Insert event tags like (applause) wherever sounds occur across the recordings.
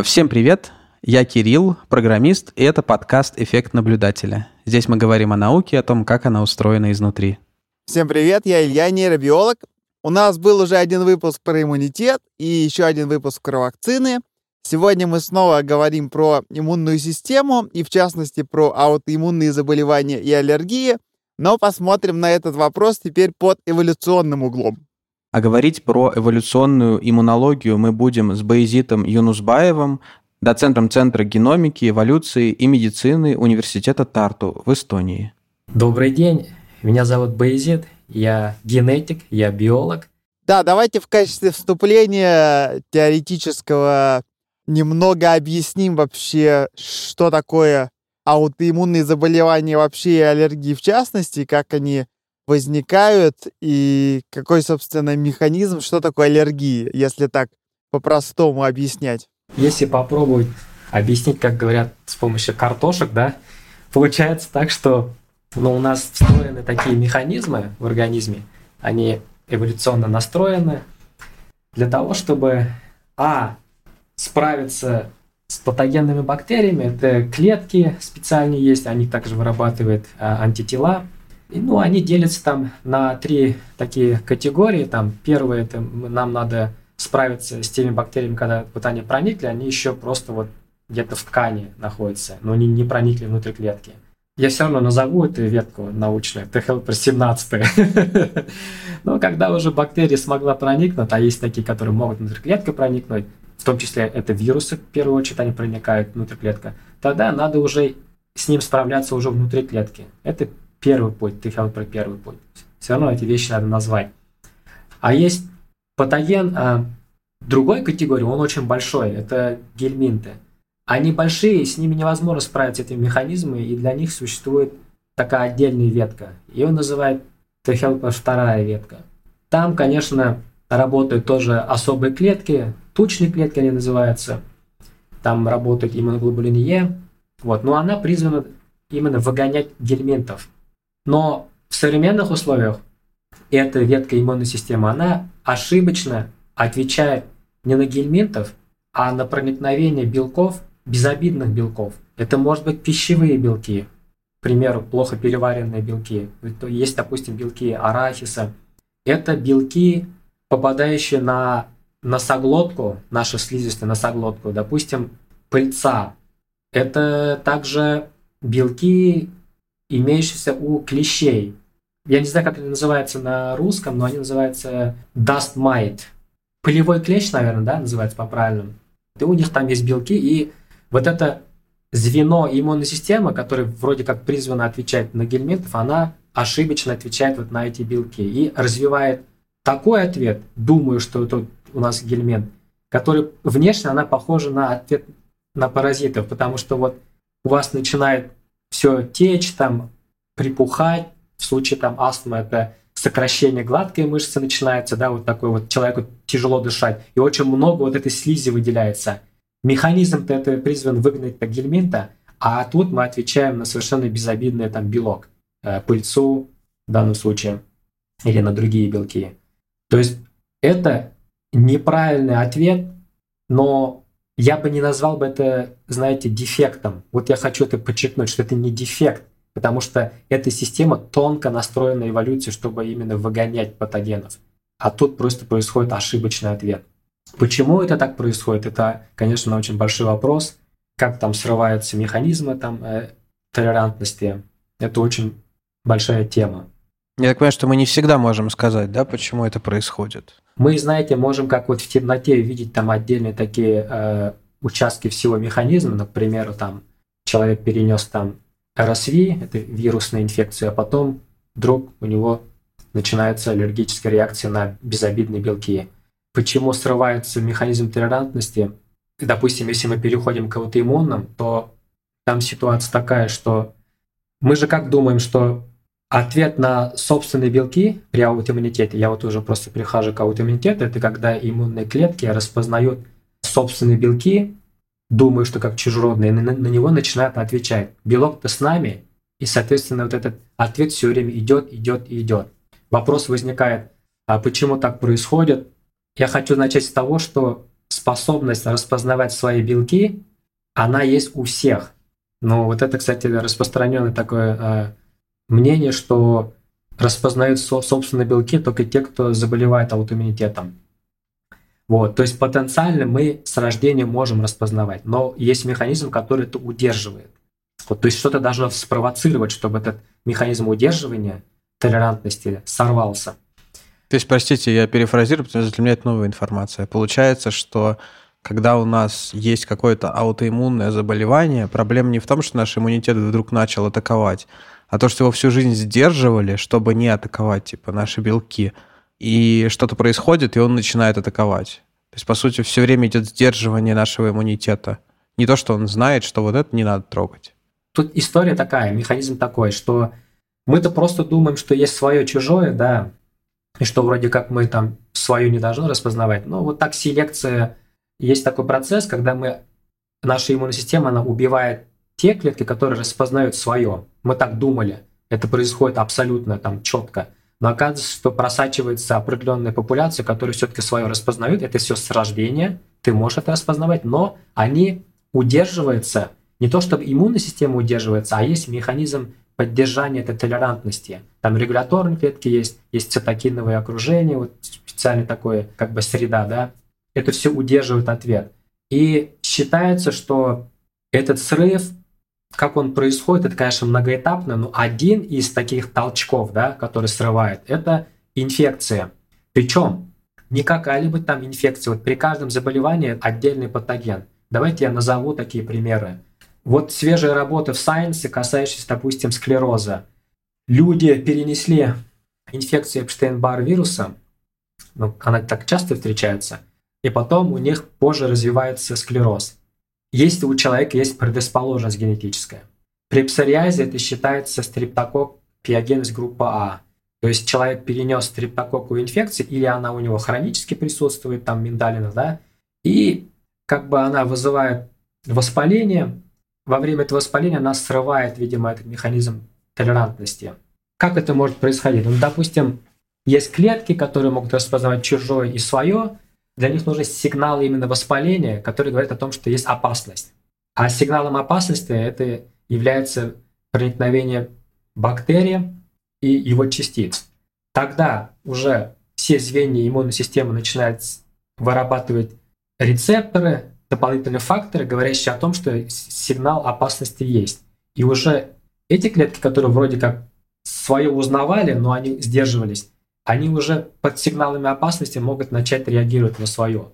Всем привет! Я Кирилл, программист, и это подкаст «Эффект наблюдателя». Здесь мы говорим о науке, о том, как она устроена изнутри. Всем привет, я Илья, нейробиолог. У нас был уже один выпуск про иммунитет и еще один выпуск про вакцины. Сегодня мы снова говорим про иммунную систему и, в частности, про аутоиммунные заболевания и аллергии, но посмотрим на этот вопрос теперь под эволюционным углом. А говорить про эволюционную иммунологию мы будем с Боязитом Юнусбаевым, доцентром Центра геномики, эволюции и медицины Университета Тарту в Эстонии. Добрый день, меня зовут Боязит, я генетик, я биолог. Да, давайте в качестве вступления теоретического немного объясним вообще, что такое аутоиммунные заболевания вообще и аллергии в частности, как они возникают и какой, собственно, механизм, что такое аллергия, если так по-простому объяснять. Если попробовать объяснить, как говорят, с помощью картошек, да, получается так, что ну, у нас встроены такие механизмы в организме, они эволюционно настроены для того, чтобы, а, справиться с патогенными бактериями, это клетки специальные есть, они также вырабатывают а, антитела, и, ну, они делятся там на три такие категории. Там первое, это нам надо справиться с теми бактериями, когда вот они проникли, они еще просто вот где-то в ткани находятся, но они не проникли внутрь клетки. Я все равно назову эту ветку научную, Т-хелпер 17. (laughs) Но когда уже бактерия смогла проникнуть, а есть такие, которые могут внутрь клетки проникнуть, в том числе это вирусы, в первую очередь они проникают внутрь клетки, тогда надо уже с ним справляться уже внутри клетки. Это первый путь, ты сказал про первый путь. Все равно эти вещи надо назвать. А есть патоген а, другой категории, он очень большой, это гельминты. Они большие, с ними невозможно справиться этими механизмами, и для них существует такая отдельная ветка. Ее называют Т-хелпер вторая ветка. Там, конечно, работают тоже особые клетки, тучные клетки они называются. Там работает иммуноглобулин Е. Вот. Но она призвана именно выгонять гельминтов. Но в современных условиях эта ветка иммунной системы, она ошибочно отвечает не на гельминтов, а на проникновение белков, безобидных белков. Это может быть пищевые белки, к примеру, плохо переваренные белки. Есть, допустим, белки арахиса. Это белки, попадающие на носоглотку, нашу слизистую носоглотку, допустим, пыльца. Это также белки, имеющиеся у клещей. Я не знаю, как это называется на русском, но они называются dust mite. Пылевой клещ, наверное, да, называется по-правильному. И у них там есть белки, и вот это звено иммунной системы, которое вроде как призвано отвечать на гельминтов, она ошибочно отвечает вот на эти белки и развивает такой ответ, думаю, что тут у нас гельминт, который внешне она похожа на ответ на паразитов, потому что вот у вас начинает все течь, там, припухать. В случае там астмы это сокращение гладкой мышцы начинается, да, вот такой вот человеку тяжело дышать. И очень много вот этой слизи выделяется. Механизм-то это призван выгнать гельминта, а тут мы отвечаем на совершенно безобидный там белок, э, пыльцу в данном случае, или на другие белки. То есть это неправильный ответ, но я бы не назвал бы это, знаете, дефектом. Вот я хочу это подчеркнуть, что это не дефект, потому что эта система тонко настроена эволюцией, чтобы именно выгонять патогенов. А тут просто происходит ошибочный ответ. Почему это так происходит? Это, конечно, очень большой вопрос. Как там срываются механизмы там, э, толерантности? Это очень большая тема. Я так понимаю, что мы не всегда можем сказать, да, почему это происходит. Мы, знаете, можем как вот в темноте видеть там отдельные такие э, участки всего механизма, например, там человек перенес там RSV, это вирусная инфекция, а потом вдруг у него начинается аллергическая реакция на безобидные белки. Почему срывается механизм толерантности? Допустим, если мы переходим к аутоиммунным, то там ситуация такая, что мы же как думаем, что Ответ на собственные белки при аутоиммунитете, я вот уже просто прихожу к аутоиммунитету, это когда иммунные клетки распознают собственные белки, думают, что как чужеродные, на, на него начинают отвечать. Белок-то с нами, и, соответственно, вот этот ответ все время идет, идет и идет. Вопрос возникает, а почему так происходит? Я хочу начать с того, что способность распознавать свои белки, она есть у всех. Но вот это, кстати, распространенное такое э, мнение, что распознают собственные белки только те, кто заболевает аутоиммунитетом. Вот, то есть потенциально мы с рождения можем распознавать, но есть механизм, который это удерживает. Вот, то есть что-то должно спровоцировать, чтобы этот механизм удерживания толерантности сорвался. То есть, простите, я перефразирую, потому что для меня это новая информация. Получается, что когда у нас есть какое-то аутоиммунное заболевание, проблема не в том, что наш иммунитет вдруг начал атаковать, а то, что его всю жизнь сдерживали, чтобы не атаковать, типа, наши белки. И что-то происходит, и он начинает атаковать. То есть, по сути, все время идет сдерживание нашего иммунитета. Не то, что он знает, что вот это не надо трогать. Тут история такая, механизм такой, что мы-то просто думаем, что есть свое чужое, да, и что вроде как мы там свою не должны распознавать. Но вот так селекция, есть такой процесс, когда мы, наша иммунная система, она убивает те клетки, которые распознают свое. Мы так думали. Это происходит абсолютно там четко. Но оказывается, что просачивается определенная популяция, которая все-таки свое распознают. Это все с рождения. Ты можешь это распознавать, но они удерживаются. Не то, чтобы иммунная система удерживается, а есть механизм поддержания этой толерантности. Там регуляторные клетки есть, есть цитокиновое окружение, вот специально такое как бы среда, да. Это все удерживает ответ. И считается, что этот срыв как он происходит, это, конечно, многоэтапно, но один из таких толчков, да, который срывает, это инфекция. Причем не какая-либо там инфекция. Вот при каждом заболевании отдельный патоген. Давайте я назову такие примеры. Вот свежая работа в Science, касающаяся, допустим, склероза. Люди перенесли инфекцию Эпштейн-Бар вируса, ну, она так часто встречается, и потом у них позже развивается склероз. Если у человека есть предрасположенность генетическая. При псориазе это считается стрептокок пиогенез группа А. То есть человек перенес стрептококковую инфекцию, или она у него хронически присутствует, там миндалина, да, и как бы она вызывает воспаление. Во время этого воспаления она срывает, видимо, этот механизм толерантности. Как это может происходить? Ну, допустим, есть клетки, которые могут распознавать чужое и свое, для них нужны сигналы именно воспаления, которые говорят о том, что есть опасность. А сигналом опасности это является проникновение бактерии и его частиц. Тогда уже все звенья иммунной системы начинают вырабатывать рецепторы, дополнительные факторы, говорящие о том, что сигнал опасности есть. И уже эти клетки, которые вроде как свое узнавали, но они сдерживались, они уже под сигналами опасности могут начать реагировать на свое.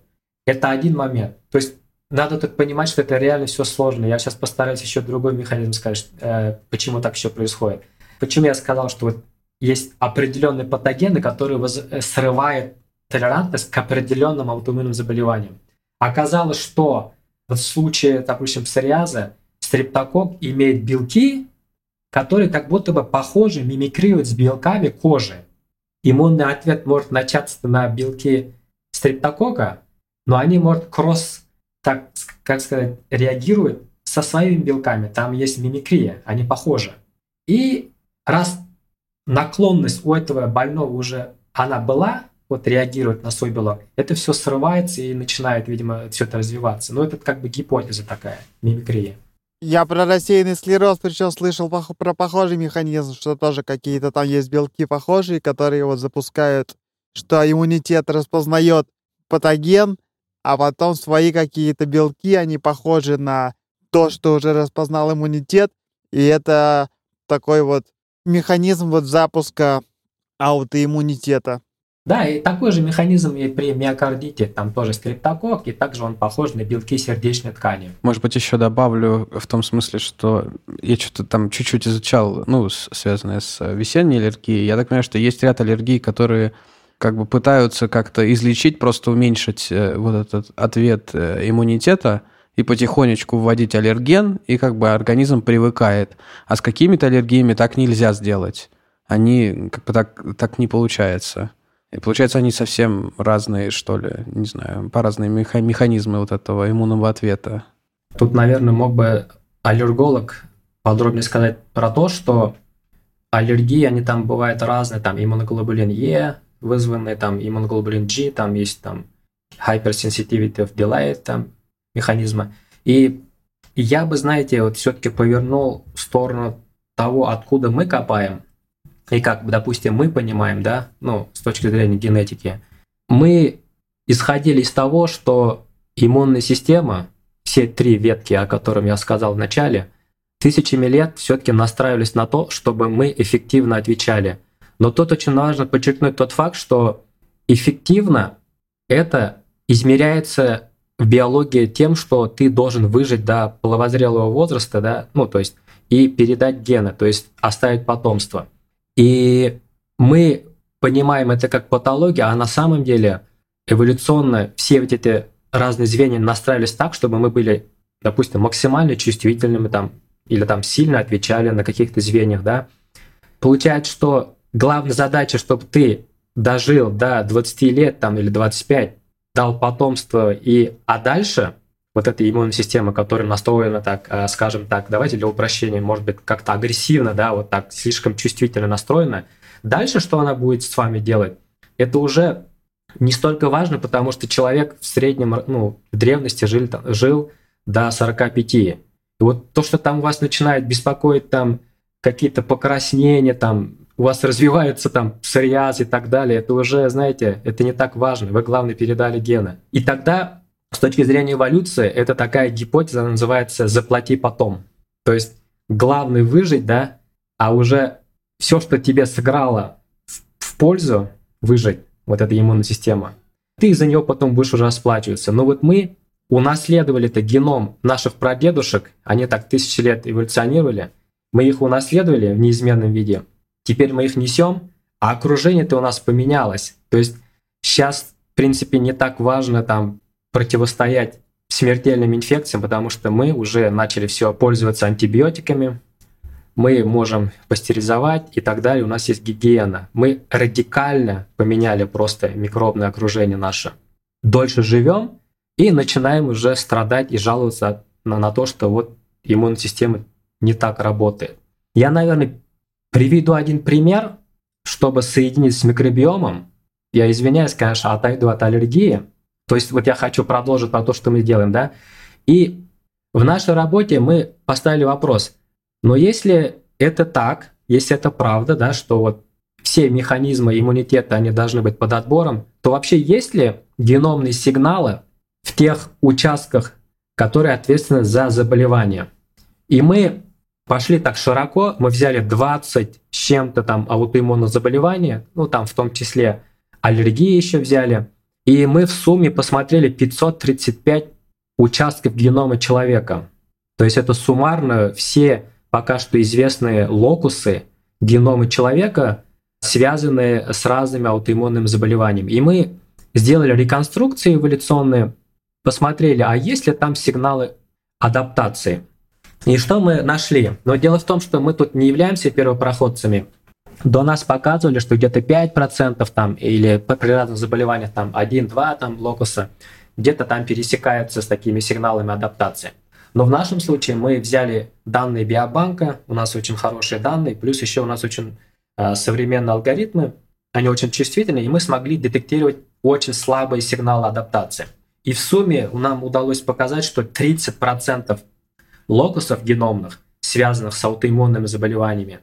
Это один момент. То есть надо так понимать, что это реально все сложно. Я сейчас постараюсь еще другой механизм сказать, э, почему так все происходит. Почему я сказал, что вот есть определенные патогены, которые э, срывают толерантность к определенным аутоиммунным заболеваниям. Оказалось, что в случае, допустим, псориаза стрептокок имеет белки, которые как будто бы похожи, мимикрируют с белками кожи иммунный ответ может начаться на белки стрептокока, но они, может, кросс, так, как сказать, реагируют со своими белками. Там есть мимикрия, они похожи. И раз наклонность у этого больного уже она была, вот реагировать на свой белок, это все срывается и начинает, видимо, все это развиваться. Но это как бы гипотеза такая, мимикрия. Я про рассеянный склероз причем слышал про похожий механизм, что тоже какие-то там есть белки похожие, которые вот запускают, что иммунитет распознает патоген, а потом свои какие-то белки, они похожи на то, что уже распознал иммунитет, и это такой вот механизм вот запуска аутоиммунитета. Да, и такой же механизм и при миокардите, там тоже стрептокок, и также он похож на белки сердечной ткани. Может быть, еще добавлю в том смысле, что я что-то там чуть-чуть изучал, ну, связанное с весенней аллергией. Я так понимаю, что есть ряд аллергий, которые как бы пытаются как-то излечить, просто уменьшить э, вот этот ответ э, иммунитета и потихонечку вводить аллерген, и как бы организм привыкает. А с какими-то аллергиями так нельзя сделать. Они как бы так, так не получается. И получается, они совсем разные, что ли, не знаю, по разные меха- механизмы вот этого иммунного ответа. Тут, наверное, мог бы аллерголог подробнее сказать про то, что аллергии, они там бывают разные, там иммуноглобулин Е, вызванные там иммуноглобулин G, там есть там hypersensitivity of delay там механизма. И я бы, знаете, вот все-таки повернул в сторону того, откуда мы копаем, и как, допустим, мы понимаем, да, ну, с точки зрения генетики, мы исходили из того, что иммунная система, все три ветки, о которых я сказал в начале, тысячами лет все-таки настраивались на то, чтобы мы эффективно отвечали. Но тут очень важно подчеркнуть тот факт, что эффективно это измеряется в биологии тем, что ты должен выжить до половозрелого возраста, да, ну то есть и передать гены, то есть оставить потомство. И мы понимаем это как патология, а на самом деле эволюционно все вот эти разные звенья настраивались так, чтобы мы были, допустим, максимально чувствительными там, или там сильно отвечали на каких-то звеньях, да. Получается, что главная задача, чтобы ты дожил до 20 лет там, или 25, дал потомство, и, а дальше вот эта иммунная система, которая настроена так, э, скажем так, давайте для упрощения, может быть, как-то агрессивно, да, вот так слишком чувствительно настроена, дальше что она будет с вами делать, это уже не столько важно, потому что человек в среднем, ну, в древности жил, жил до 45. И вот то, что там вас начинает беспокоить там какие-то покраснения, там у вас развивается там псориаз и так далее, это уже, знаете, это не так важно. Вы, главное, передали гены. И тогда, с точки зрения эволюции, это такая гипотеза называется «заплати потом». То есть главное выжить, да, а уже все, что тебе сыграло в пользу выжить, вот эта иммунная система, ты за нее потом будешь уже расплачиваться. Но вот мы унаследовали это геном наших прадедушек, они так тысячи лет эволюционировали, мы их унаследовали в неизменном виде, теперь мы их несем, а окружение-то у нас поменялось. То есть сейчас, в принципе, не так важно там противостоять смертельным инфекциям, потому что мы уже начали все пользоваться антибиотиками, мы можем пастеризовать и так далее. У нас есть гигиена. Мы радикально поменяли просто микробное окружение наше. Дольше живем и начинаем уже страдать и жаловаться на, на то, что вот иммунная система не так работает. Я, наверное, приведу один пример, чтобы соединить с микробиомом. Я извиняюсь, конечно, отойду от аллергии. То есть вот я хочу продолжить про то, что мы делаем, да. И в нашей работе мы поставили вопрос, но если это так, если это правда, да, что вот все механизмы иммунитета, они должны быть под отбором, то вообще есть ли геномные сигналы в тех участках, которые ответственны за заболевание? И мы пошли так широко, мы взяли 20 с чем-то там аутоиммунных заболеваний, ну там в том числе аллергии еще взяли, и мы в сумме посмотрели 535 участков генома человека. То есть это суммарно все пока что известные локусы генома человека, связанные с разными аутоиммунными заболеваниями. И мы сделали реконструкции эволюционные, посмотрели, а есть ли там сигналы адаптации. И что мы нашли? Но дело в том, что мы тут не являемся первопроходцами. До нас показывали, что где-то 5% там, или при разных заболеваниях там 1-2 там локуса, где-то там пересекаются с такими сигналами адаптации. Но в нашем случае мы взяли данные биобанка, у нас очень хорошие данные, плюс еще у нас очень э, современные алгоритмы, они очень чувствительны, и мы смогли детектировать очень слабые сигналы адаптации. И в сумме нам удалось показать, что 30% локусов геномных, связанных с аутоиммунными заболеваниями,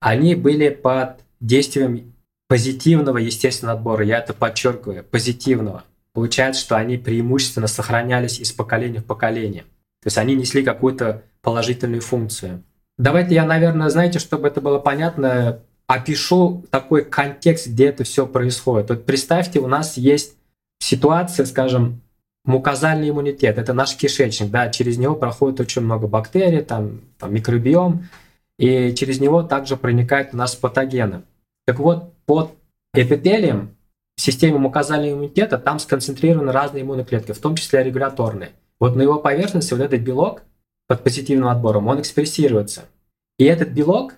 они были под действием позитивного естественного отбора. Я это подчеркиваю, позитивного. Получается, что они преимущественно сохранялись из поколения в поколение. То есть они несли какую-то положительную функцию. Давайте я, наверное, знаете, чтобы это было понятно, опишу такой контекст, где это все происходит. Вот представьте, у нас есть ситуация, скажем, мукозальный иммунитет. Это наш кишечник, да, через него проходит очень много бактерий, там, там микробиом, и через него также проникают у нас патогены. Так вот, под эпителием в системе мукозального иммунитета там сконцентрированы разные иммунные клетки, в том числе регуляторные. Вот на его поверхности вот этот белок под позитивным отбором, он экспрессируется. И этот белок,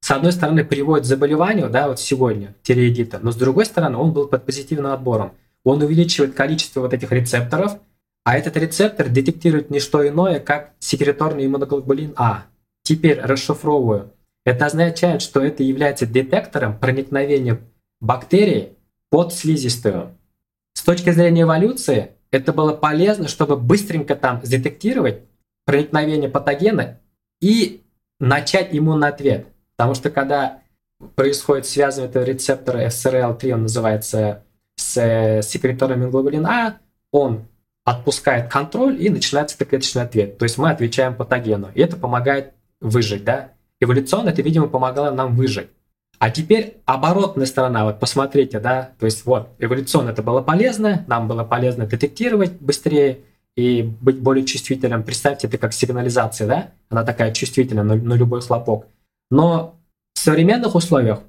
с одной стороны, приводит к заболеванию, да, вот сегодня, тиреидита, но с другой стороны, он был под позитивным отбором. Он увеличивает количество вот этих рецепторов, а этот рецептор детектирует не что иное, как секреторный иммуноглобулин А. Теперь расшифровываю. Это означает, что это является детектором проникновения бактерий под слизистую. с точки зрения эволюции это было полезно, чтобы быстренько там задетектировать проникновение патогена и начать иммунный ответ. Потому что когда происходит связывание этого рецептора SRL3, он называется с секретором глобулин А, он отпускает контроль и начинается клеточный ответ. То есть мы отвечаем патогену. И это помогает выжить, да? Эволюционно это, видимо, помогало нам выжить. А теперь оборотная сторона, вот посмотрите, да, то есть вот эволюционно это было полезно, нам было полезно детектировать быстрее и быть более чувствительным. Представьте, это как сигнализация, да, она такая чувствительная на, на любой хлопок. Но в современных условиях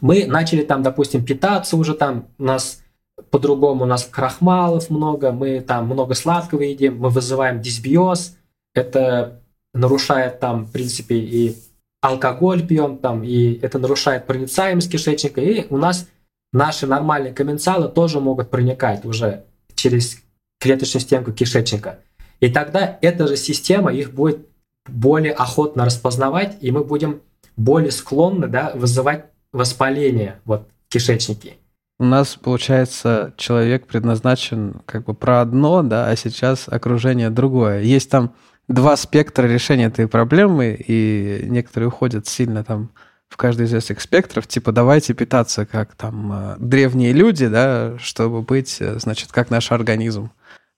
мы начали там, допустим, питаться уже там, у нас по-другому, у нас крахмалов много, мы там много сладкого едим, мы вызываем дисбиоз, это нарушает там, в принципе, и алкоголь пьем, там, и это нарушает проницаемость кишечника, и у нас наши нормальные комменсалы тоже могут проникать уже через клеточную стенку кишечника. И тогда эта же система их будет более охотно распознавать, и мы будем более склонны да, вызывать воспаление вот, в кишечнике. У нас, получается, человек предназначен как бы про одно, да, а сейчас окружение другое. Есть там два спектра решения этой проблемы, и некоторые уходят сильно там в каждый из этих спектров, типа давайте питаться как там э, древние люди, да, чтобы быть, э, значит, как наш организм.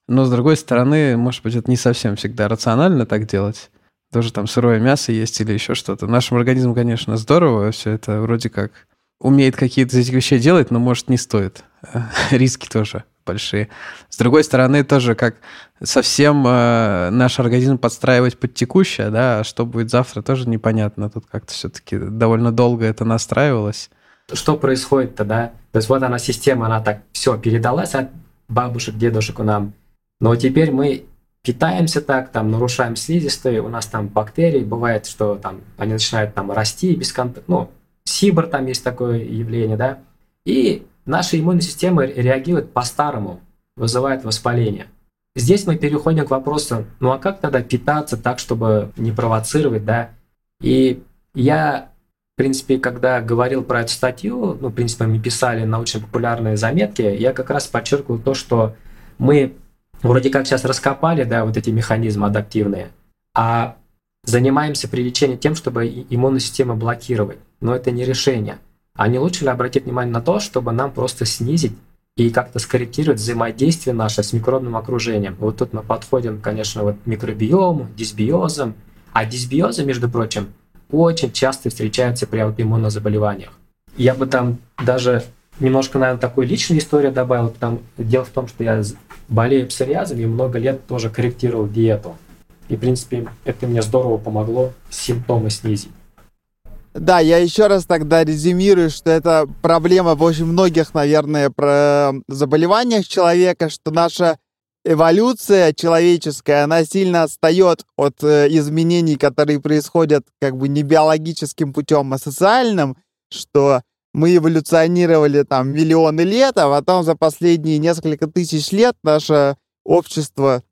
Но с другой стороны, может быть, это не совсем всегда рационально так делать. Тоже там сырое мясо есть или еще что-то. Нашему организму, конечно, здорово, все это вроде как умеет какие-то из этих вещей делать, но может не стоит. (laughs) Риски тоже большие. С другой стороны, тоже как совсем э, наш организм подстраивать под текущее, да, а что будет завтра, тоже непонятно. Тут как-то все-таки довольно долго это настраивалось. Что происходит-то, да? То есть вот она система, она так все передалась от бабушек, дедушек у нам. Но теперь мы питаемся так, там нарушаем слизистые, у нас там бактерии, бывает, что там они начинают там расти без контакта, ну, сибр там есть такое явление, да, и наша иммунная система реагирует по-старому, вызывает воспаление. Здесь мы переходим к вопросу, ну а как тогда питаться так, чтобы не провоцировать, да? И я, в принципе, когда говорил про эту статью, ну, в принципе, мы писали научно-популярные заметки, я как раз подчеркивал то, что мы вроде как сейчас раскопали, да, вот эти механизмы адаптивные, а занимаемся при лечении тем, чтобы иммунную систему блокировать. Но это не решение. А не лучше ли обратить внимание на то, чтобы нам просто снизить и как-то скорректировать взаимодействие наше с микробным окружением. Вот тут мы подходим, конечно, вот к микробиому, дисбиозам. А дисбиозы, между прочим, очень часто встречаются при аутоиммунных заболеваниях. Я бы там даже немножко, наверное, такой личной истории добавил. Там, дело в том, что я болею псориазом и много лет тоже корректировал диету. И, в принципе, это мне здорово помогло симптомы снизить. Да, я еще раз тогда резюмирую, что это проблема в очень многих, наверное, про заболеваниях человека, что наша эволюция человеческая, она сильно отстает от э, изменений, которые происходят как бы не биологическим путем, а социальным, что мы эволюционировали там миллионы лет, а потом за последние несколько тысяч лет наше общество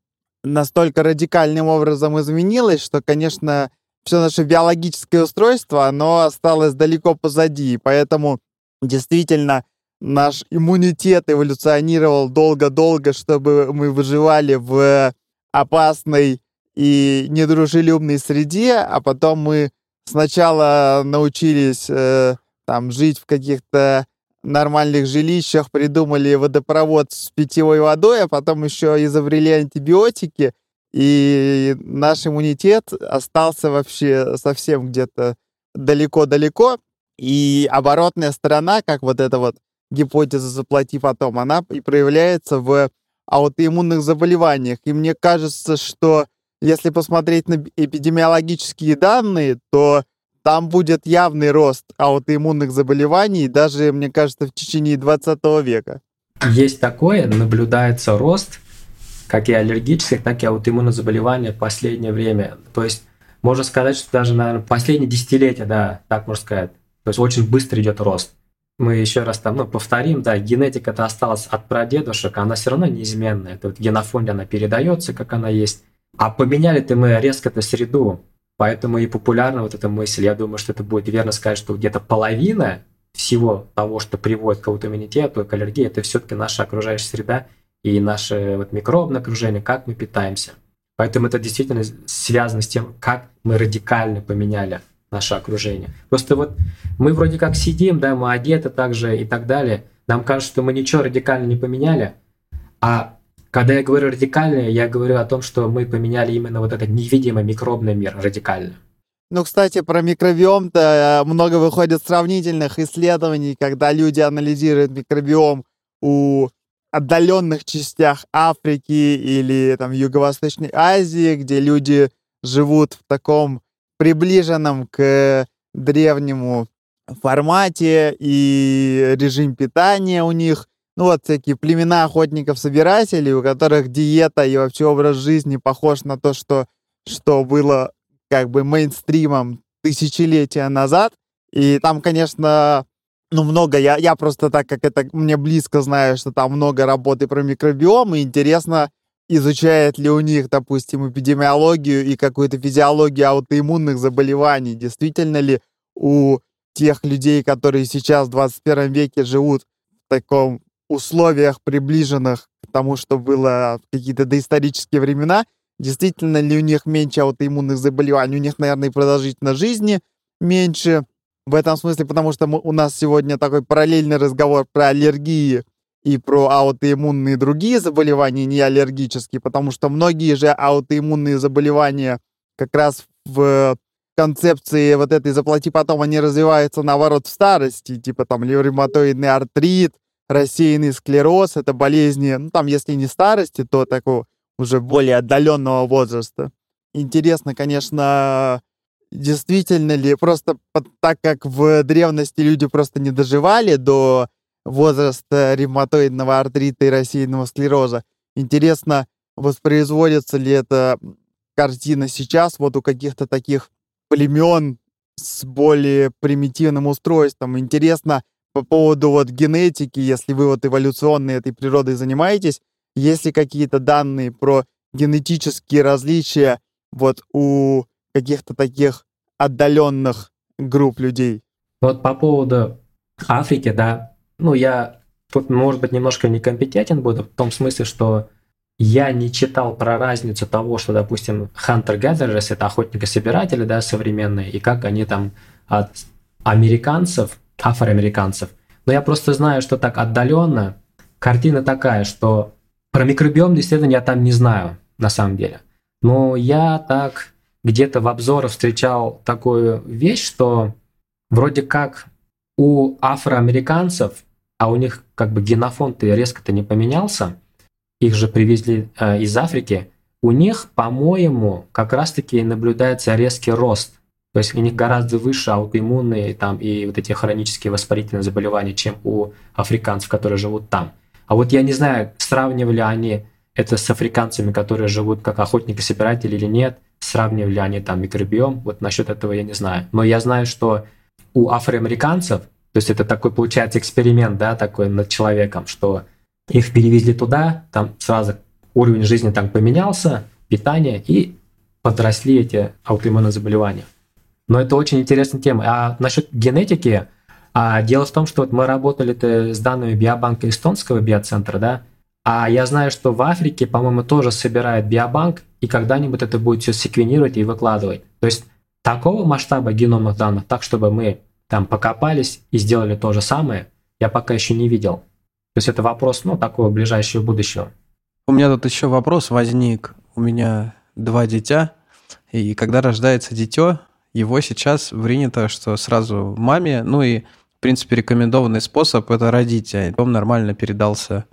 настолько радикальным образом изменилось, что, конечно, все наше биологическое устройство, оно осталось далеко позади. Поэтому действительно наш иммунитет эволюционировал долго-долго, чтобы мы выживали в опасной и недружелюбной среде, а потом мы сначала научились э, там жить в каких-то нормальных жилищах, придумали водопровод с питьевой водой, а потом еще изобрели антибиотики — и наш иммунитет остался вообще совсем где-то далеко-далеко. И оборотная сторона, как вот эта вот гипотеза «заплати потом», она и проявляется в аутоиммунных заболеваниях. И мне кажется, что если посмотреть на эпидемиологические данные, то там будет явный рост аутоиммунных заболеваний, даже, мне кажется, в течение 20 века. Есть такое, наблюдается рост как и аллергических, так и аутоиммунных заболеваний в последнее время. То есть можно сказать, что даже, наверное, последние десятилетия, да, так можно сказать. То есть очень быстро идет рост. Мы еще раз там, ну, повторим, да, генетика это осталась от прадедушек, она все равно неизменная. Это вот генофонд, она передается, как она есть. А поменяли-то мы резко эту среду, поэтому и популярна вот эта мысль. Я думаю, что это будет верно сказать, что где-то половина всего того, что приводит к аутоиммунитету, к аллергии, это все-таки наша окружающая среда и наше вот микробное окружение, как мы питаемся. Поэтому это действительно связано с тем, как мы радикально поменяли наше окружение. Просто вот мы вроде как сидим, да, мы одеты также и так далее. Нам кажется, что мы ничего радикально не поменяли, а когда я говорю радикально, я говорю о том, что мы поменяли именно вот этот невидимый микробный мир радикально. Ну, кстати, про микробиом-то э, много выходит сравнительных исследований, когда люди анализируют микробиом у отдаленных частях Африки или там Юго-Восточной Азии, где люди живут в таком приближенном к древнему формате и режим питания у них. Ну вот всякие племена охотников-собирателей, у которых диета и вообще образ жизни похож на то, что, что было как бы мейнстримом тысячелетия назад. И там, конечно, ну, много, я, я просто так как это мне близко знаю, что там много работы про микробиом, и интересно, изучает ли у них, допустим, эпидемиологию и какую-то физиологию аутоиммунных заболеваний. Действительно ли у тех людей, которые сейчас в 21 веке живут в таком условиях, приближенных к тому, что было в какие-то доисторические времена, действительно ли у них меньше аутоиммунных заболеваний, у них, наверное, продолжительность жизни меньше. В этом смысле, потому что мы, у нас сегодня такой параллельный разговор про аллергии и про аутоиммунные другие заболевания, не аллергические, потому что многие же аутоиммунные заболевания как раз в концепции вот этой «заплати потом», они развиваются, наоборот, в старости, типа там ревматоидный артрит, рассеянный склероз, это болезни, ну там, если не старости, то такого уже более отдаленного возраста. Интересно, конечно, действительно ли, просто так как в древности люди просто не доживали до возраста ревматоидного артрита и рассеянного склероза, интересно, воспроизводится ли эта картина сейчас вот у каких-то таких племен с более примитивным устройством. Интересно по поводу вот генетики, если вы вот эволюционной этой природой занимаетесь, есть ли какие-то данные про генетические различия вот у каких-то таких отдаленных групп людей? Вот по поводу Африки, да, ну я тут, может быть, немножко некомпетентен буду, в том смысле, что я не читал про разницу того, что, допустим, hunter-gatherers — это охотники-собиратели, да, современные, и как они там от американцев, афроамериканцев. Но я просто знаю, что так отдаленно картина такая, что про микробиом исследования я там не знаю, на самом деле. Но я так где-то в обзорах встречал такую вещь, что вроде как у афроамериканцев, а у них как бы генофонд резко-то не поменялся, их же привезли э, из Африки, у них, по-моему, как раз-таки наблюдается резкий рост. То есть у них гораздо выше аутоиммунные там, и вот эти хронические воспалительные заболевания, чем у африканцев, которые живут там. А вот я не знаю, сравнивали они это с африканцами, которые живут как охотники-собиратели или нет, сравнивали они там микробиом, вот насчет этого я не знаю. Но я знаю, что у афроамериканцев, то есть это такой получается эксперимент, да, такой над человеком, что их перевезли туда, там сразу уровень жизни там поменялся, питание, и подросли эти аутоиммунные заболевания. Но это очень интересная тема. А насчет генетики, а дело в том, что вот мы работали с данными биобанка эстонского биоцентра, да, а я знаю, что в Африке, по-моему, тоже собирают биобанк, и когда-нибудь это будет все секвенировать и выкладывать. То есть такого масштаба геномных данных, так чтобы мы там покопались и сделали то же самое, я пока еще не видел. То есть это вопрос, ну, такого ближайшего будущего. У меня тут еще вопрос возник. У меня два дитя, и когда рождается дитё, его сейчас принято, что сразу маме, ну и, в принципе, рекомендованный способ – это родить, а потом нормально передался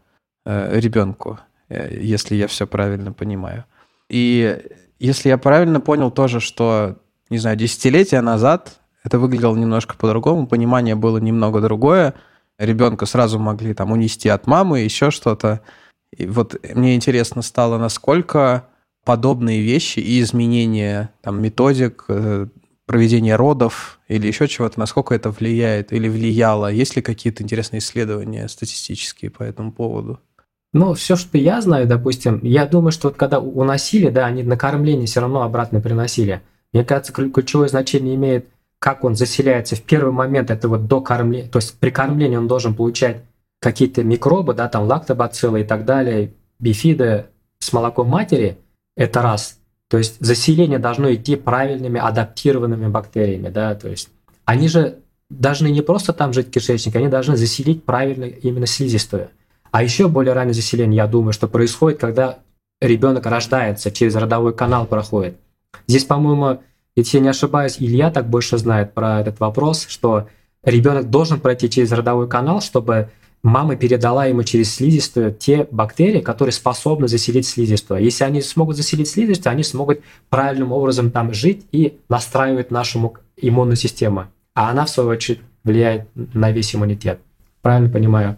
ребенку, э, если я все правильно понимаю. И если я правильно понял тоже, что, не знаю, десятилетия назад это выглядело немножко по-другому, понимание было немного другое, ребенка сразу могли там унести от мамы, еще что-то. И вот мне интересно стало, насколько подобные вещи и изменения там, методик, э, проведения родов или еще чего-то, насколько это влияет или влияло? Есть ли какие-то интересные исследования статистические по этому поводу? Ну, все, что я знаю, допустим, я думаю, что вот когда уносили, да, они на кормление все равно обратно приносили. Мне кажется, ключевое значение имеет как он заселяется в первый момент, это вот до кормления, то есть при кормлении он должен получать какие-то микробы, да, там лактобациллы и так далее, бифиды с молоком матери, это раз. То есть заселение должно идти правильными адаптированными бактериями, да, то есть они же должны не просто там жить в кишечнике, они должны заселить правильно именно слизистую. А еще более раннее заселение, я думаю, что происходит, когда ребенок рождается, через родовой канал проходит. Здесь, по-моему, если я не ошибаюсь, Илья так больше знает про этот вопрос, что ребенок должен пройти через родовой канал, чтобы мама передала ему через слизистую те бактерии, которые способны заселить слизистую. Если они смогут заселить слизистую, они смогут правильным образом там жить и настраивать нашу иммунную систему. А она, в свою очередь, влияет на весь иммунитет. Правильно понимаю?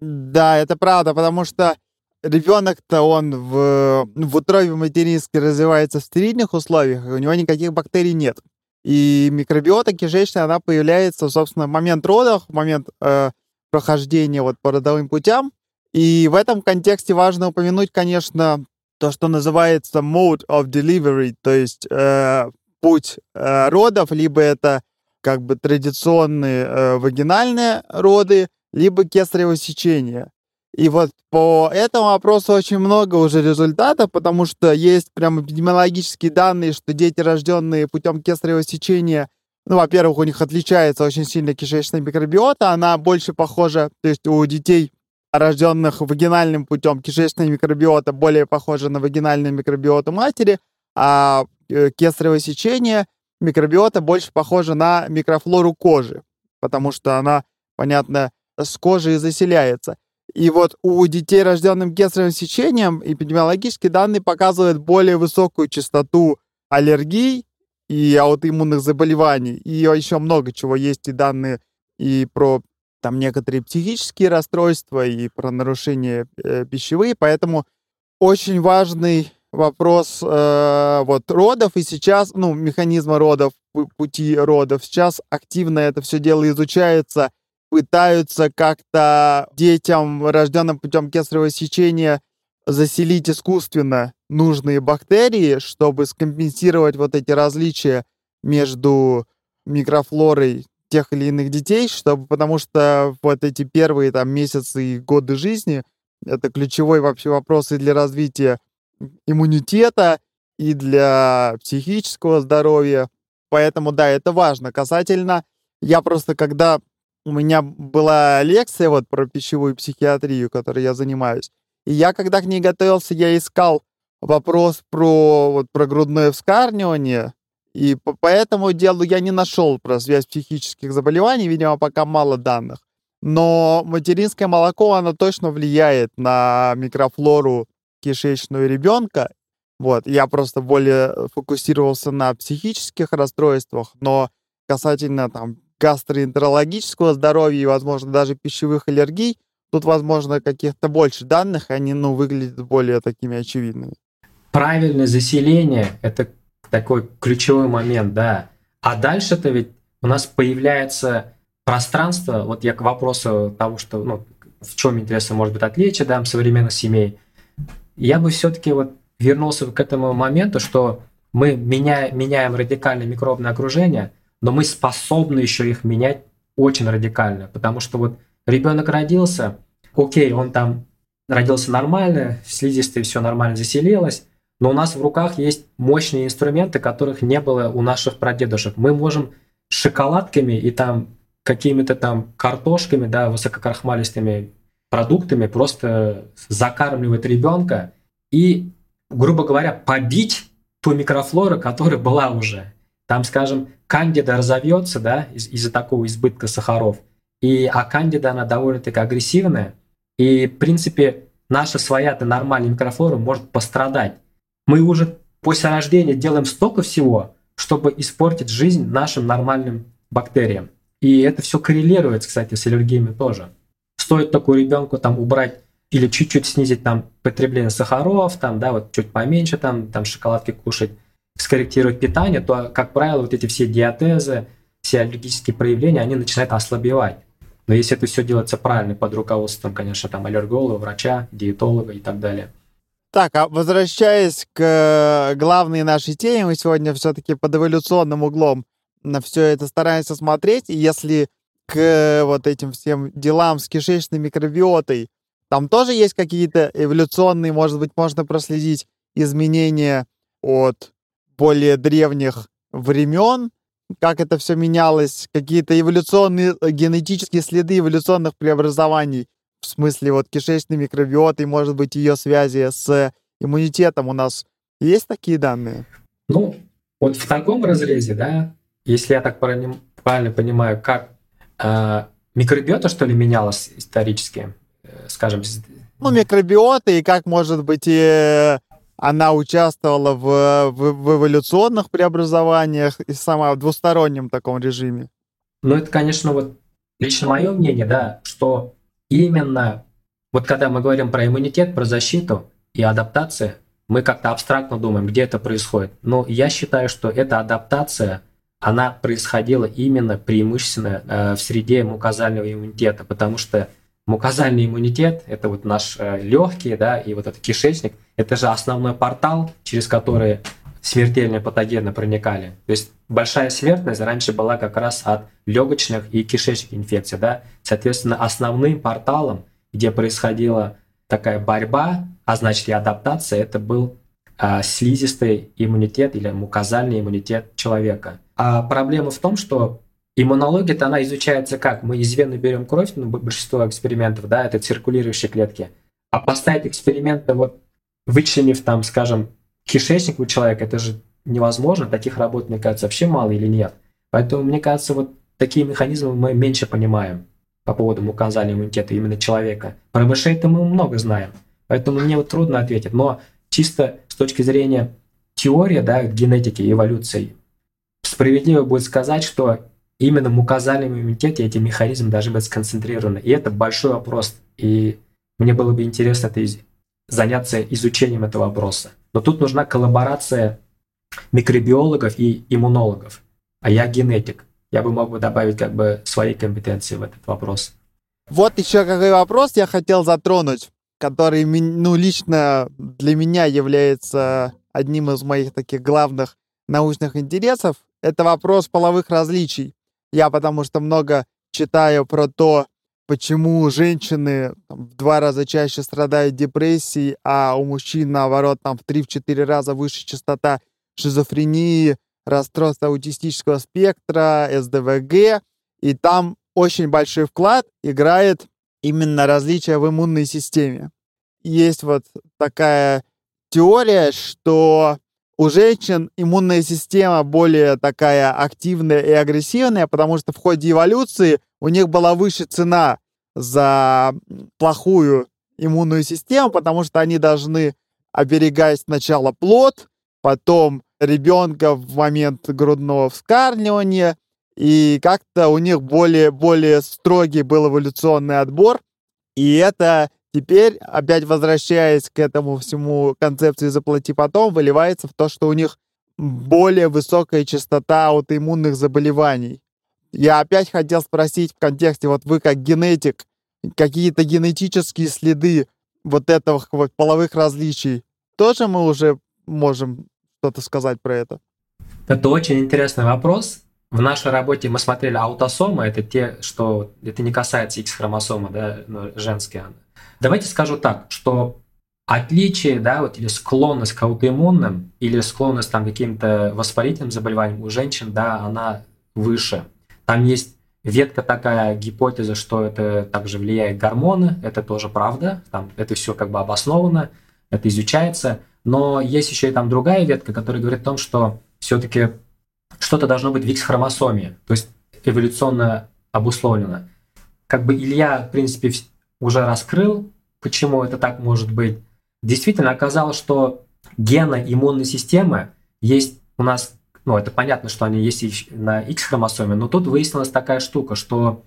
Да, это правда, потому что ребенок-то он в, в утробе материнской развивается в стерильных условиях, у него никаких бактерий нет. И микробиота кишечная, она появляется, собственно, в момент родов, в момент э, прохождения вот по родовым путям. И в этом контексте важно упомянуть, конечно, то, что называется mode of delivery, то есть э, путь э, родов, либо это как бы традиционные э, вагинальные роды, либо кесарево сечение. И вот по этому вопросу очень много уже результатов, потому что есть прям эпидемиологические данные, что дети, рожденные путем кесарево сечения, ну, во-первых, у них отличается очень сильно кишечная микробиота, она больше похожа, то есть у детей, рожденных вагинальным путем, кишечная микробиота более похожа на вагинальную микробиоту матери, а э, кесарево сечение микробиота больше похожа на микрофлору кожи, потому что она, понятно, с кожей заселяется. И вот у детей, рожденных кесаревым сечением, эпидемиологические данные показывают более высокую частоту аллергий и аутоиммунных заболеваний. И еще много чего есть и данные и про там некоторые психические расстройства, и про нарушения э, пищевые. Поэтому очень важный вопрос э, вот родов, и сейчас, ну, механизма родов, пути родов, сейчас активно это все дело изучается, пытаются как-то детям, рожденным путем кесарево сечения, заселить искусственно нужные бактерии, чтобы скомпенсировать вот эти различия между микрофлорой тех или иных детей, чтобы, потому что вот эти первые там месяцы и годы жизни это ключевой вообще вопрос и для развития иммунитета, и для психического здоровья. Поэтому, да, это важно. Касательно, я просто, когда у меня была лекция вот про пищевую психиатрию, которой я занимаюсь, и я, когда к ней готовился, я искал вопрос про, вот, про грудное вскармливание, и по, по этому делу я не нашел про связь психических заболеваний, видимо, пока мало данных. Но материнское молоко, оно точно влияет на микрофлору кишечную ребенка. Вот, я просто более фокусировался на психических расстройствах, но касательно там гастроэнтерологического здоровья и, возможно, даже пищевых аллергий, тут, возможно, каких-то больше данных, они, ну, выглядят более такими очевидными. Правильное заселение — это такой ключевой момент, да. А дальше-то ведь у нас появляется пространство, вот я к вопросу того, что, ну, в чем интересно, может быть, отличие, да, современных семей — я бы все-таки вот вернулся к этому моменту, что мы меня, меняем радикально микробное окружение, но мы способны еще их менять очень радикально, потому что вот ребенок родился, окей, он там родился нормально, слизистый все нормально заселилось, но у нас в руках есть мощные инструменты, которых не было у наших прадедушек. Мы можем шоколадками и там какими-то там картошками, да, высококрахмалистыми продуктами просто закармливать ребенка и, грубо говоря, побить ту микрофлору, которая была уже. Там, скажем, кандида разовьется, да, из- из-за такого избытка сахаров. И, а кандида, она довольно-таки агрессивная. И, в принципе, наша своя-то нормальная микрофлора может пострадать. Мы уже после рождения делаем столько всего, чтобы испортить жизнь нашим нормальным бактериям. И это все коррелирует, кстати, с аллергиями тоже стоит такому ребенку там убрать или чуть-чуть снизить там потребление сахаров, там, да, вот чуть поменьше там, там шоколадки кушать, скорректировать питание, то, как правило, вот эти все диатезы, все аллергические проявления, они начинают ослабевать. Но если это все делается правильно, под руководством, конечно, там аллерголога, врача, диетолога и так далее. Так, а возвращаясь к главной нашей теме, мы сегодня все-таки под эволюционным углом на все это стараемся смотреть. И если к вот этим всем делам с кишечной микробиотой, там тоже есть какие-то эволюционные, может быть, можно проследить изменения от более древних времен, как это все менялось, какие-то эволюционные, э, генетические следы эволюционных преобразований, в смысле вот кишечной микробиоты, может быть, ее связи с иммунитетом у нас есть такие данные? Ну, вот в таком разрезе, да, если я так правильно понимаю, как э, микробиота, что ли, менялась исторически, э, скажем? Ну, микробиота и как, может быть, и она участвовала в, в, в эволюционных преобразованиях и сама в двустороннем таком режиме. Ну, это, конечно, вот лично мое мнение, да, что именно вот когда мы говорим про иммунитет, про защиту и адаптацию, мы как-то абстрактно думаем, где это происходит. Но я считаю, что эта адаптация, она происходила именно преимущественно э, в среде мукозального иммунитета, потому что мукозальный иммунитет – это вот наш э, легкий, да, и вот этот кишечник – это же основной портал, через который смертельные патогены проникали. То есть большая смертность раньше была как раз от легочных и кишечных инфекций. Да? Соответственно, основным порталом, где происходила такая борьба, а значит и адаптация, это был а, слизистый иммунитет или мукозальный иммунитет человека. А проблема в том, что иммунология-то она изучается как? Мы из вены берем кровь, ну, большинство экспериментов, да, это циркулирующие клетки. А поставить эксперименты, вот вычленив там, скажем, кишечник у человека, это же невозможно, таких работ, мне кажется, вообще мало или нет. Поэтому, мне кажется, вот такие механизмы мы меньше понимаем по поводу мукозального иммунитета именно человека. Про мышей-то мы много знаем, поэтому мне вот трудно ответить. Но чисто с точки зрения теории, да, генетики, эволюции, справедливо будет сказать, что именно в мукозальном иммунитете эти механизмы должны быть сконцентрированы. И это большой вопрос. И мне было бы интересно это заняться изучением этого вопроса. Но тут нужна коллаборация микробиологов и иммунологов. А я генетик. Я бы мог бы добавить как бы свои компетенции в этот вопрос. Вот еще какой вопрос я хотел затронуть, который, ну, лично для меня является одним из моих таких главных научных интересов. Это вопрос половых различий. Я потому что много читаю про то, почему женщины там, в два раза чаще страдают депрессией, а у мужчин, наоборот, там в 3-4 раза выше частота шизофрении, расстройства аутистического спектра, СДВГ. И там очень большой вклад играет именно различия в иммунной системе. Есть вот такая теория, что у женщин иммунная система более такая активная и агрессивная, потому что в ходе эволюции у них была выше цена за плохую иммунную систему, потому что они должны оберегать сначала плод, потом ребенка в момент грудного вскармливания, и как-то у них более, более строгий был эволюционный отбор, и это теперь, опять возвращаясь к этому всему концепции «заплати потом», выливается в то, что у них более высокая частота аутоиммунных заболеваний. Я опять хотел спросить в контексте, вот вы как генетик, какие-то генетические следы вот этого вот половых различий, тоже мы уже можем что-то сказать про это? Это очень интересный вопрос. В нашей работе мы смотрели аутосомы, это те, что это не касается X-хромосомы, да, женские. Давайте скажу так, что отличие, да, вот или склонность к аутоиммунным, или склонность там, к каким-то воспалительным заболеваниям у женщин, да, она выше. Там есть ветка такая гипотеза, что это также влияет гормоны, это тоже правда, там это все как бы обосновано, это изучается, но есть еще и там другая ветка, которая говорит о том, что все-таки что-то должно быть в X-хромосоме, то есть эволюционно обусловлено. Как бы Илья, в принципе, уже раскрыл, почему это так может быть. Действительно оказалось, что гены иммунной системы есть у нас ну, это понятно, что они есть на X-хромосоме, но тут выяснилась такая штука, что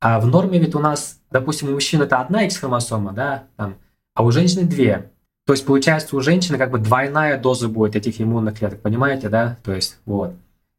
а в норме ведь у нас, допустим, у мужчин это одна X-хромосома, да, там, а у женщины две. То есть, получается, у женщины как бы двойная доза будет этих иммунных клеток, понимаете, да? То есть, вот.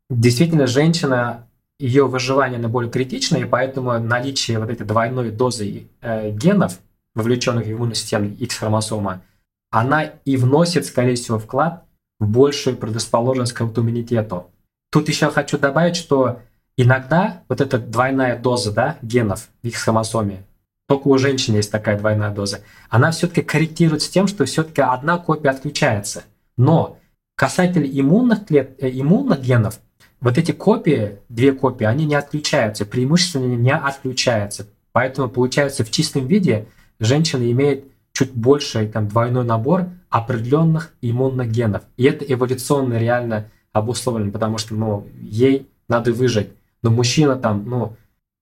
Действительно, женщина, ее выживание на более критично, и поэтому наличие вот этой двойной дозы э, генов, вовлеченных в иммунную систему X-хромосома, она и вносит, скорее всего, вклад в большую предрасположенность к аутоиммунитету. тут еще хочу добавить, что иногда вот эта двойная доза да, генов в их хромосоме, только у женщин есть такая двойная доза, она все-таки корректируется тем, что все-таки одна копия отключается. Но касательно иммунных, клет, э, иммунных генов, вот эти копии, две копии, они не отключаются, преимущественно не отключаются. Поэтому получается в чистом виде женщина имеет чуть больше, там, двойной набор определенных иммунных генов. И это эволюционно реально обусловлено, потому что, ну, ей надо выжить. Но мужчина там, ну,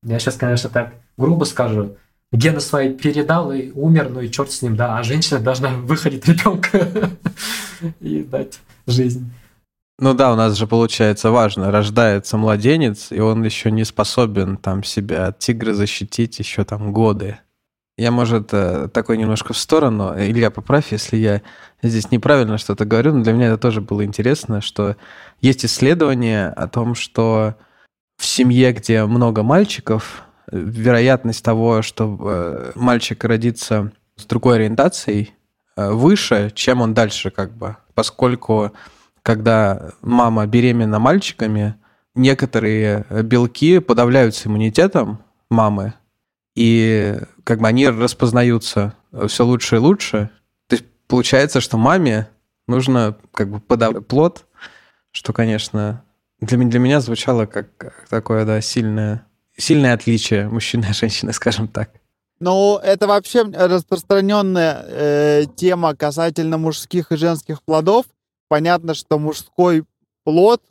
я сейчас, конечно, так грубо скажу, гены свои передал и умер, ну и черт с ним, да, а женщина должна выходить ребенка (laughs) и дать жизнь. Ну да, у нас же получается важно, рождается младенец, и он еще не способен там себя от тигра защитить еще там годы. Я, может, э, такой немножко в сторону. Илья, поправь, если я здесь неправильно что-то говорю, но для меня это тоже было интересно, что есть исследование о том, что в семье, где много мальчиков, вероятность того, что э, мальчик родится с другой ориентацией, э, выше, чем он дальше как бы. Поскольку когда мама беременна мальчиками, некоторые белки подавляются иммунитетом мамы, и как бы они распознаются все лучше и лучше. То есть получается, что маме нужно как бы подавать плод, что, конечно, для, для меня звучало как, как такое, да, сильное, сильное отличие мужчины и женщины, (laughs) скажем так. Ну, это вообще распространенная э, тема касательно мужских и женских плодов понятно, что мужской плод,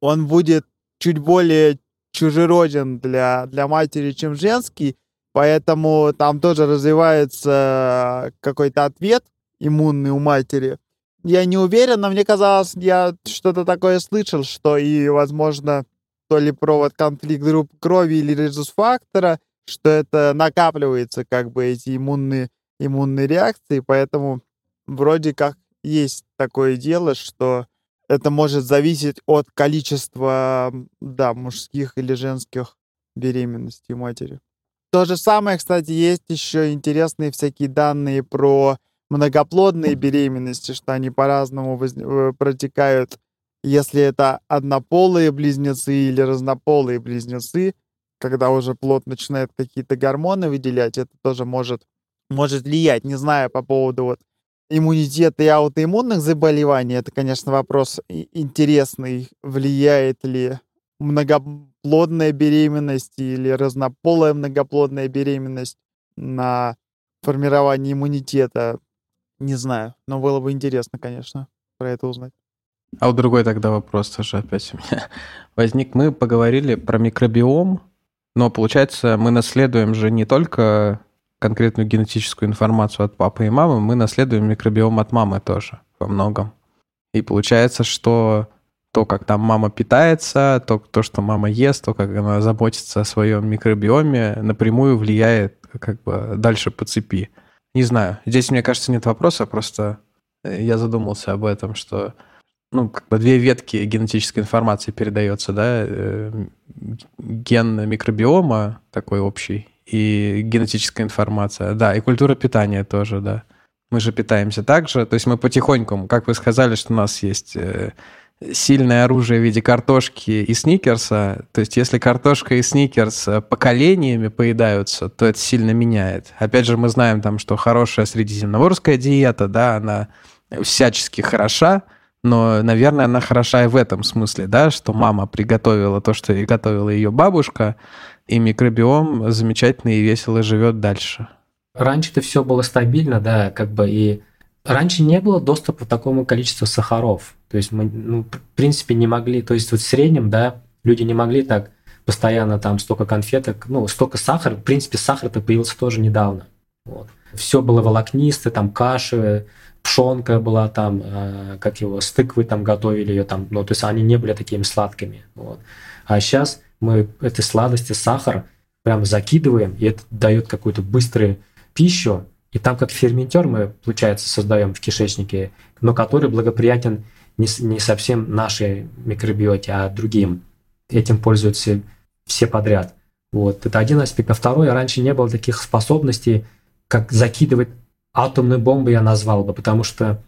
он будет чуть более чужероден для, для матери, чем женский, поэтому там тоже развивается какой-то ответ иммунный у матери. Я не уверен, но мне казалось, я что-то такое слышал, что и, возможно, то ли провод конфликт групп крови или резус-фактора, что это накапливается, как бы, эти иммунные, иммунные реакции, поэтому вроде как есть такое дело, что это может зависеть от количества, да, мужских или женских беременностей матери. То же самое, кстати, есть еще интересные всякие данные про многоплодные беременности, что они по-разному. Э, протекают, если это однополые близнецы или разнополые близнецы, когда уже плод начинает какие-то гормоны выделять, это тоже может, может влиять. Не знаю по поводу вот иммунитета и аутоиммунных заболеваний, это, конечно, вопрос интересный. Влияет ли многоплодная беременность или разнополая многоплодная беременность на формирование иммунитета? Не знаю, но было бы интересно, конечно, про это узнать. А вот другой тогда вопрос тоже опять у меня (laughs) возник. Мы поговорили про микробиом, но получается мы наследуем же не только конкретную генетическую информацию от папы и мамы, мы наследуем микробиом от мамы тоже во многом. И получается, что то, как там мама питается, то, то, что мама ест, то, как она заботится о своем микробиоме, напрямую влияет как бы дальше по цепи. Не знаю, здесь, мне кажется, нет вопроса, просто э, я задумался об этом, что ну, как бы две ветки генетической информации передается, да, э, ген микробиома такой общий и генетическая информация, да, и культура питания тоже, да. Мы же питаемся так же, то есть мы потихоньку, как вы сказали, что у нас есть э, сильное оружие в виде картошки и сникерса, то есть если картошка и сникерс э, поколениями поедаются, то это сильно меняет. Опять же, мы знаем там, что хорошая средиземноморская диета, да, она всячески хороша, но, наверное, она хороша и в этом смысле, да, что мама приготовила то, что и готовила ее бабушка, и микробиом замечательно и весело живет дальше. Раньше-то все было стабильно, да, как бы и раньше не было доступа к такому количеству сахаров. То есть мы, ну, в принципе, не могли, то есть вот в среднем, да, люди не могли так постоянно там столько конфеток, ну, столько сахара. В принципе, сахар-то появился тоже недавно. Вот. Все было волокнистое, там каши, пшенка была там, э, как его, с тыквы там готовили ее там, ну, то есть они не были такими сладкими. Вот. А сейчас мы этой сладости, сахар прям закидываем, и это дает какую-то быструю пищу, и там как ферментер мы, получается, создаем в кишечнике, но который благоприятен не, не совсем нашей микробиоте, а другим. Этим пользуются все подряд. Вот. Это один аспект. А второй, раньше не было таких способностей, как закидывать атомную бомбу, я назвал бы, потому что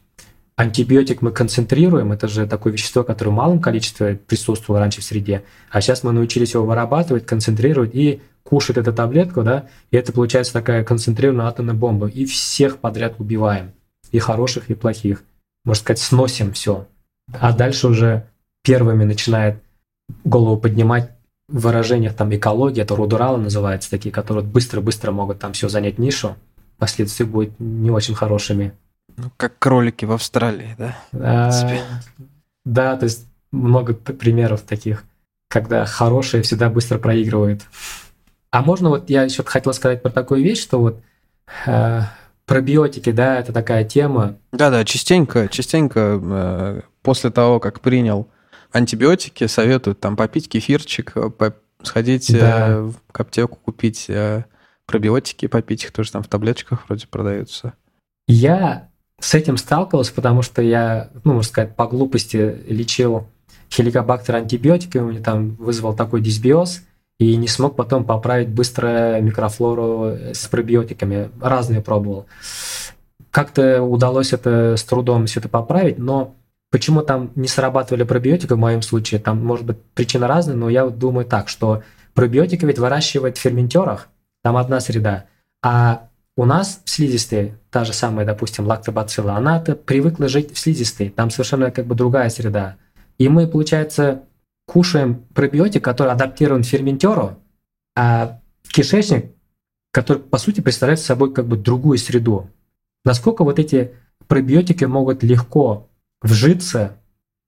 антибиотик мы концентрируем, это же такое вещество, которое в малом количестве присутствовало раньше в среде, а сейчас мы научились его вырабатывать, концентрировать и кушать эту таблетку, да, и это получается такая концентрированная атомная бомба, и всех подряд убиваем, и хороших, и плохих. Можно сказать, сносим все. А дальше уже первыми начинает голову поднимать в выражениях там экология, это рудуралы называются, такие, которые быстро-быстро могут там все занять нишу, последствия будут не очень хорошими. Ну, как кролики в Австралии, да? А, да, то есть много примеров таких, когда хорошие всегда быстро проигрывают. А можно вот я еще хотел сказать про такую вещь, что вот э, пробиотики, да, это такая тема. Да-да, частенько, частенько э, после того, как принял антибиотики, советуют там попить кефирчик, э, по, сходить да. э, в аптеку, купить э, пробиотики, попить их тоже там в таблеточках вроде продаются. Я с этим сталкивался, потому что я, ну, можно сказать, по глупости лечил хеликобактер антибиотиками, у меня там вызвал такой дисбиоз, и не смог потом поправить быстро микрофлору с пробиотиками. Разные пробовал. Как-то удалось это с трудом все это поправить, но почему там не срабатывали пробиотики в моем случае, там может быть причина разная, но я вот думаю так, что пробиотики ведь выращивают в ферментерах, там одна среда, а у нас в слизистой, та же самая, допустим, лактобацилла, она-то привыкла жить в слизистой, там совершенно как бы другая среда. И мы, получается, кушаем пробиотик, который адаптирован ферментеру, а кишечник, который, по сути, представляет собой как бы другую среду. Насколько вот эти пробиотики могут легко вжиться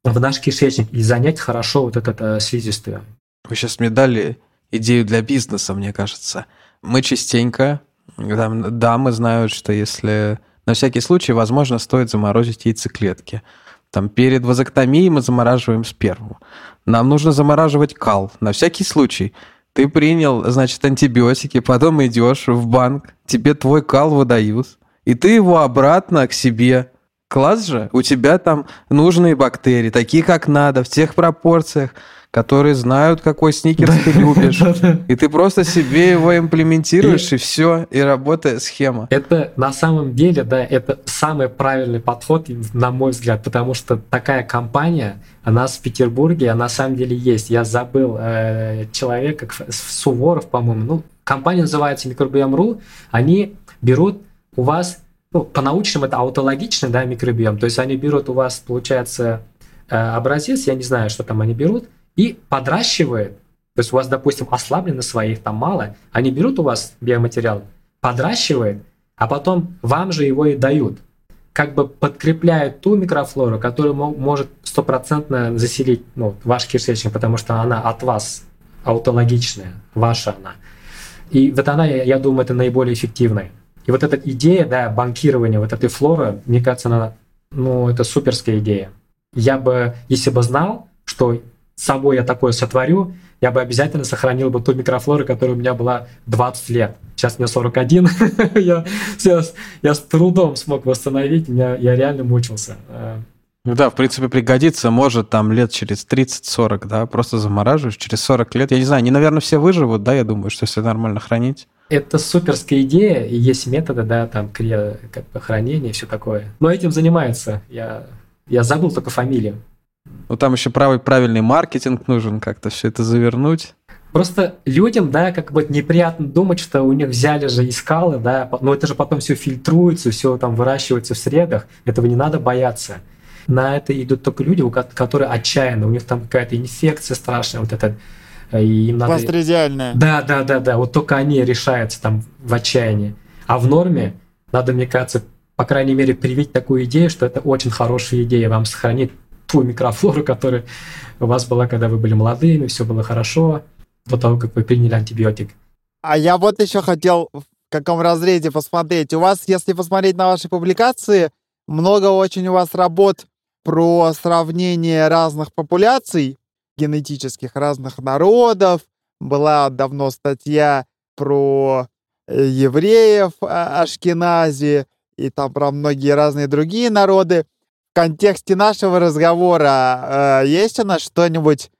в наш кишечник и занять хорошо вот этот э, слизистую. Вы сейчас мне дали идею для бизнеса, мне кажется. Мы частенько, там, да, мы знаем, что если на всякий случай, возможно, стоит заморозить яйцеклетки. Там перед вазоктомией мы замораживаем сперму. Нам нужно замораживать кал на всякий случай. Ты принял, значит, антибиотики, потом идешь в банк, тебе твой кал выдают, и ты его обратно к себе Класс же, у тебя там нужные бактерии, такие как надо, в тех пропорциях, которые знают, какой сникерс ты любишь. И ты просто себе его имплементируешь, и, все, и работает схема. Это на самом деле, да, это самый правильный подход, на мой взгляд, потому что такая компания, она в Петербурге, она на самом деле есть. Я забыл э, человека, Суворов, по-моему, ну, компания называется Микробиом.ру, они берут у вас ну, по-научному это аутологичный да, микробиом. То есть они берут у вас, получается, э, образец, я не знаю, что там они берут, и подращивают. То есть у вас, допустим, ослаблены своих там мало, они берут у вас биоматериал, подращивают, а потом вам же его и дают. Как бы подкрепляют ту микрофлору, которая может стопроцентно заселить ну, ваш кишечник, потому что она от вас аутологичная, ваша она. И вот она, я думаю, это наиболее эффективная. И вот эта идея, да, банкирования вот этой флоры, мне кажется, она, ну, это суперская идея. Я бы, если бы знал, что с собой я такое сотворю, я бы обязательно сохранил бы ту микрофлору, которая у меня была 20 лет. Сейчас мне 41, (laughs) я, сейчас, я с трудом смог восстановить, меня, я реально мучился. Ну да, в принципе, пригодится, может, там лет через 30-40, да, просто замораживаешь, через 40 лет, я не знаю, они, наверное, все выживут, да, я думаю, что если нормально хранить. Это суперская идея, и есть методы, да, там, как бы хранения и все такое. Но этим занимается. Я, я забыл только фамилию. Ну, там еще правый, правильный маркетинг нужен, как-то все это завернуть. Просто людям, да, как бы неприятно думать, что у них взяли же искалы, да, но это же потом все фильтруется, все там выращивается в средах, этого не надо бояться. На это идут только люди, у которые отчаянно, у них там какая-то инфекция страшная, вот этот и им надо... Пластразиальная. Да, да, да, да. Вот только они решаются там в отчаянии. А в норме надо, мне кажется, по крайней мере, привить такую идею, что это очень хорошая идея. Вам сохранит ту микрофлору, которая у вас была, когда вы были молодыми, все было хорошо, до того, как вы приняли антибиотик. А я вот еще хотел в каком разрезе посмотреть. У вас, если посмотреть на ваши публикации, много очень у вас работ про сравнение разных популяций генетических разных народов. Была давно статья про э, евреев а, Ашкенази и там про многие разные другие народы. В контексте нашего разговора э, есть у нас что-нибудь,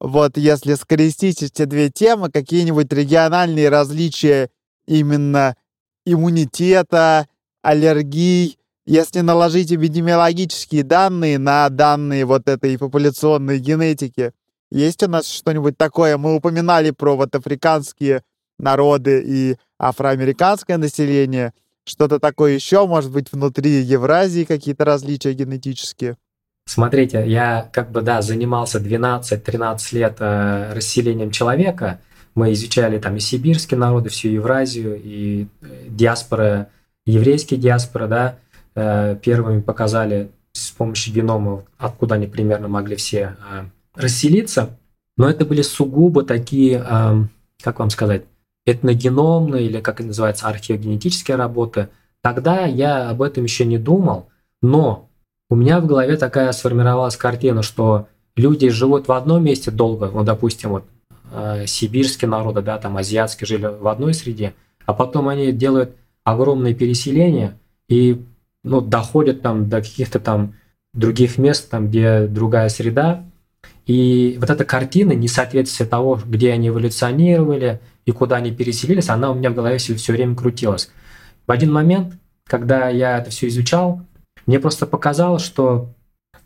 вот если скрестить эти две темы, какие-нибудь региональные различия именно иммунитета, аллергий, если наложить эпидемиологические данные на данные вот этой популяционной генетики, есть у нас что-нибудь такое? Мы упоминали про вот африканские народы и афроамериканское население. Что-то такое еще, может быть, внутри Евразии какие-то различия генетические? Смотрите, я как бы, да, занимался 12-13 лет э, расселением человека. Мы изучали там и сибирские народы, всю Евразию, и э, диаспоры, еврейские диаспоры, да, э, первыми показали с помощью генома, откуда они примерно могли все э, расселиться. Но это были сугубо такие, э, как вам сказать, этногеномные или, как это называется, археогенетические работы. Тогда я об этом еще не думал, но у меня в голове такая сформировалась картина, что люди живут в одном месте долго, ну, допустим, вот э, сибирские народы, да, там азиатские жили в одной среде, а потом они делают огромные переселения и ну, доходят там до каких-то там других мест, там, где другая среда, и вот эта картина, несоответствие того, где они эволюционировали и куда они переселились, она у меня в голове все, время крутилась. В один момент, когда я это все изучал, мне просто показалось, что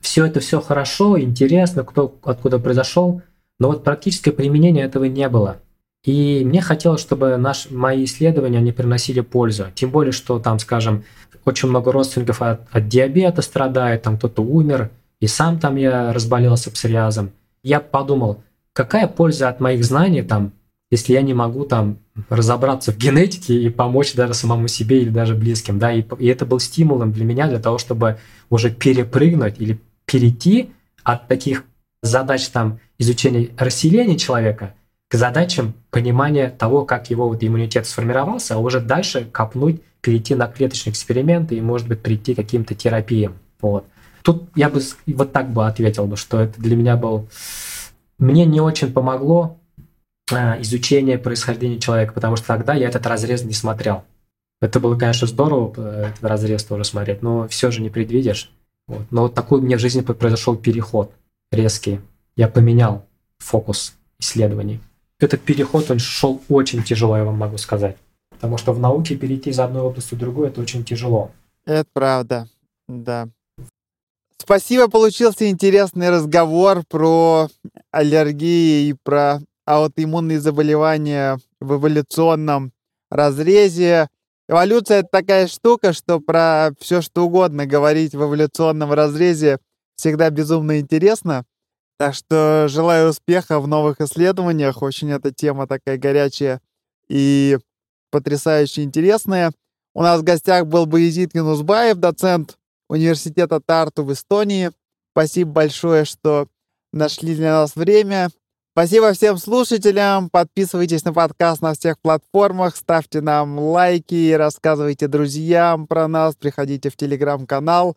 все это все хорошо, интересно, кто откуда произошел, но вот практическое применение этого не было. И мне хотелось, чтобы наш, мои исследования они приносили пользу. Тем более, что там, скажем, очень много родственников от, от диабета страдает, там кто-то умер, и сам там я разболелся псориазом. Я подумал, какая польза от моих знаний там если я не могу там разобраться в генетике и помочь даже самому себе или даже близким, да, и, и это был стимулом для меня для того, чтобы уже перепрыгнуть или перейти от таких задач там изучения расселения человека к задачам понимания того, как его вот иммунитет сформировался, а уже дальше копнуть, перейти на клеточные эксперименты и, может быть, прийти к каким-то терапиям. Вот. Тут я бы вот так бы ответил, что это для меня был... Мне не очень помогло изучение происхождения человека, потому что тогда я этот разрез не смотрел. Это было, конечно, здорово, э, этот разрез тоже смотреть, но все же не предвидишь. Вот. Но вот такой мне в жизни произошел переход резкий. Я поменял фокус исследований. Этот переход, он шел очень тяжело, я вам могу сказать. Потому что в науке перейти из одной области в другую, это очень тяжело. Это правда, да. Спасибо, получился интересный разговор про аллергии и про аутоиммунные заболевания в эволюционном разрезе. Эволюция — это такая штука, что про все что угодно говорить в эволюционном разрезе всегда безумно интересно. Так что желаю успеха в новых исследованиях. Очень эта тема такая горячая и потрясающе интересная. У нас в гостях был Боязид Юнусбаев, доцент университета Тарту в Эстонии. Спасибо большое, что нашли для нас время. Спасибо всем слушателям. Подписывайтесь на подкаст на всех платформах, ставьте нам лайки, рассказывайте друзьям про нас, приходите в телеграм-канал,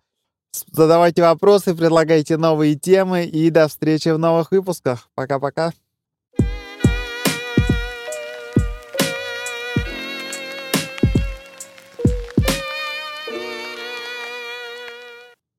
задавайте вопросы, предлагайте новые темы и до встречи в новых выпусках. Пока-пока.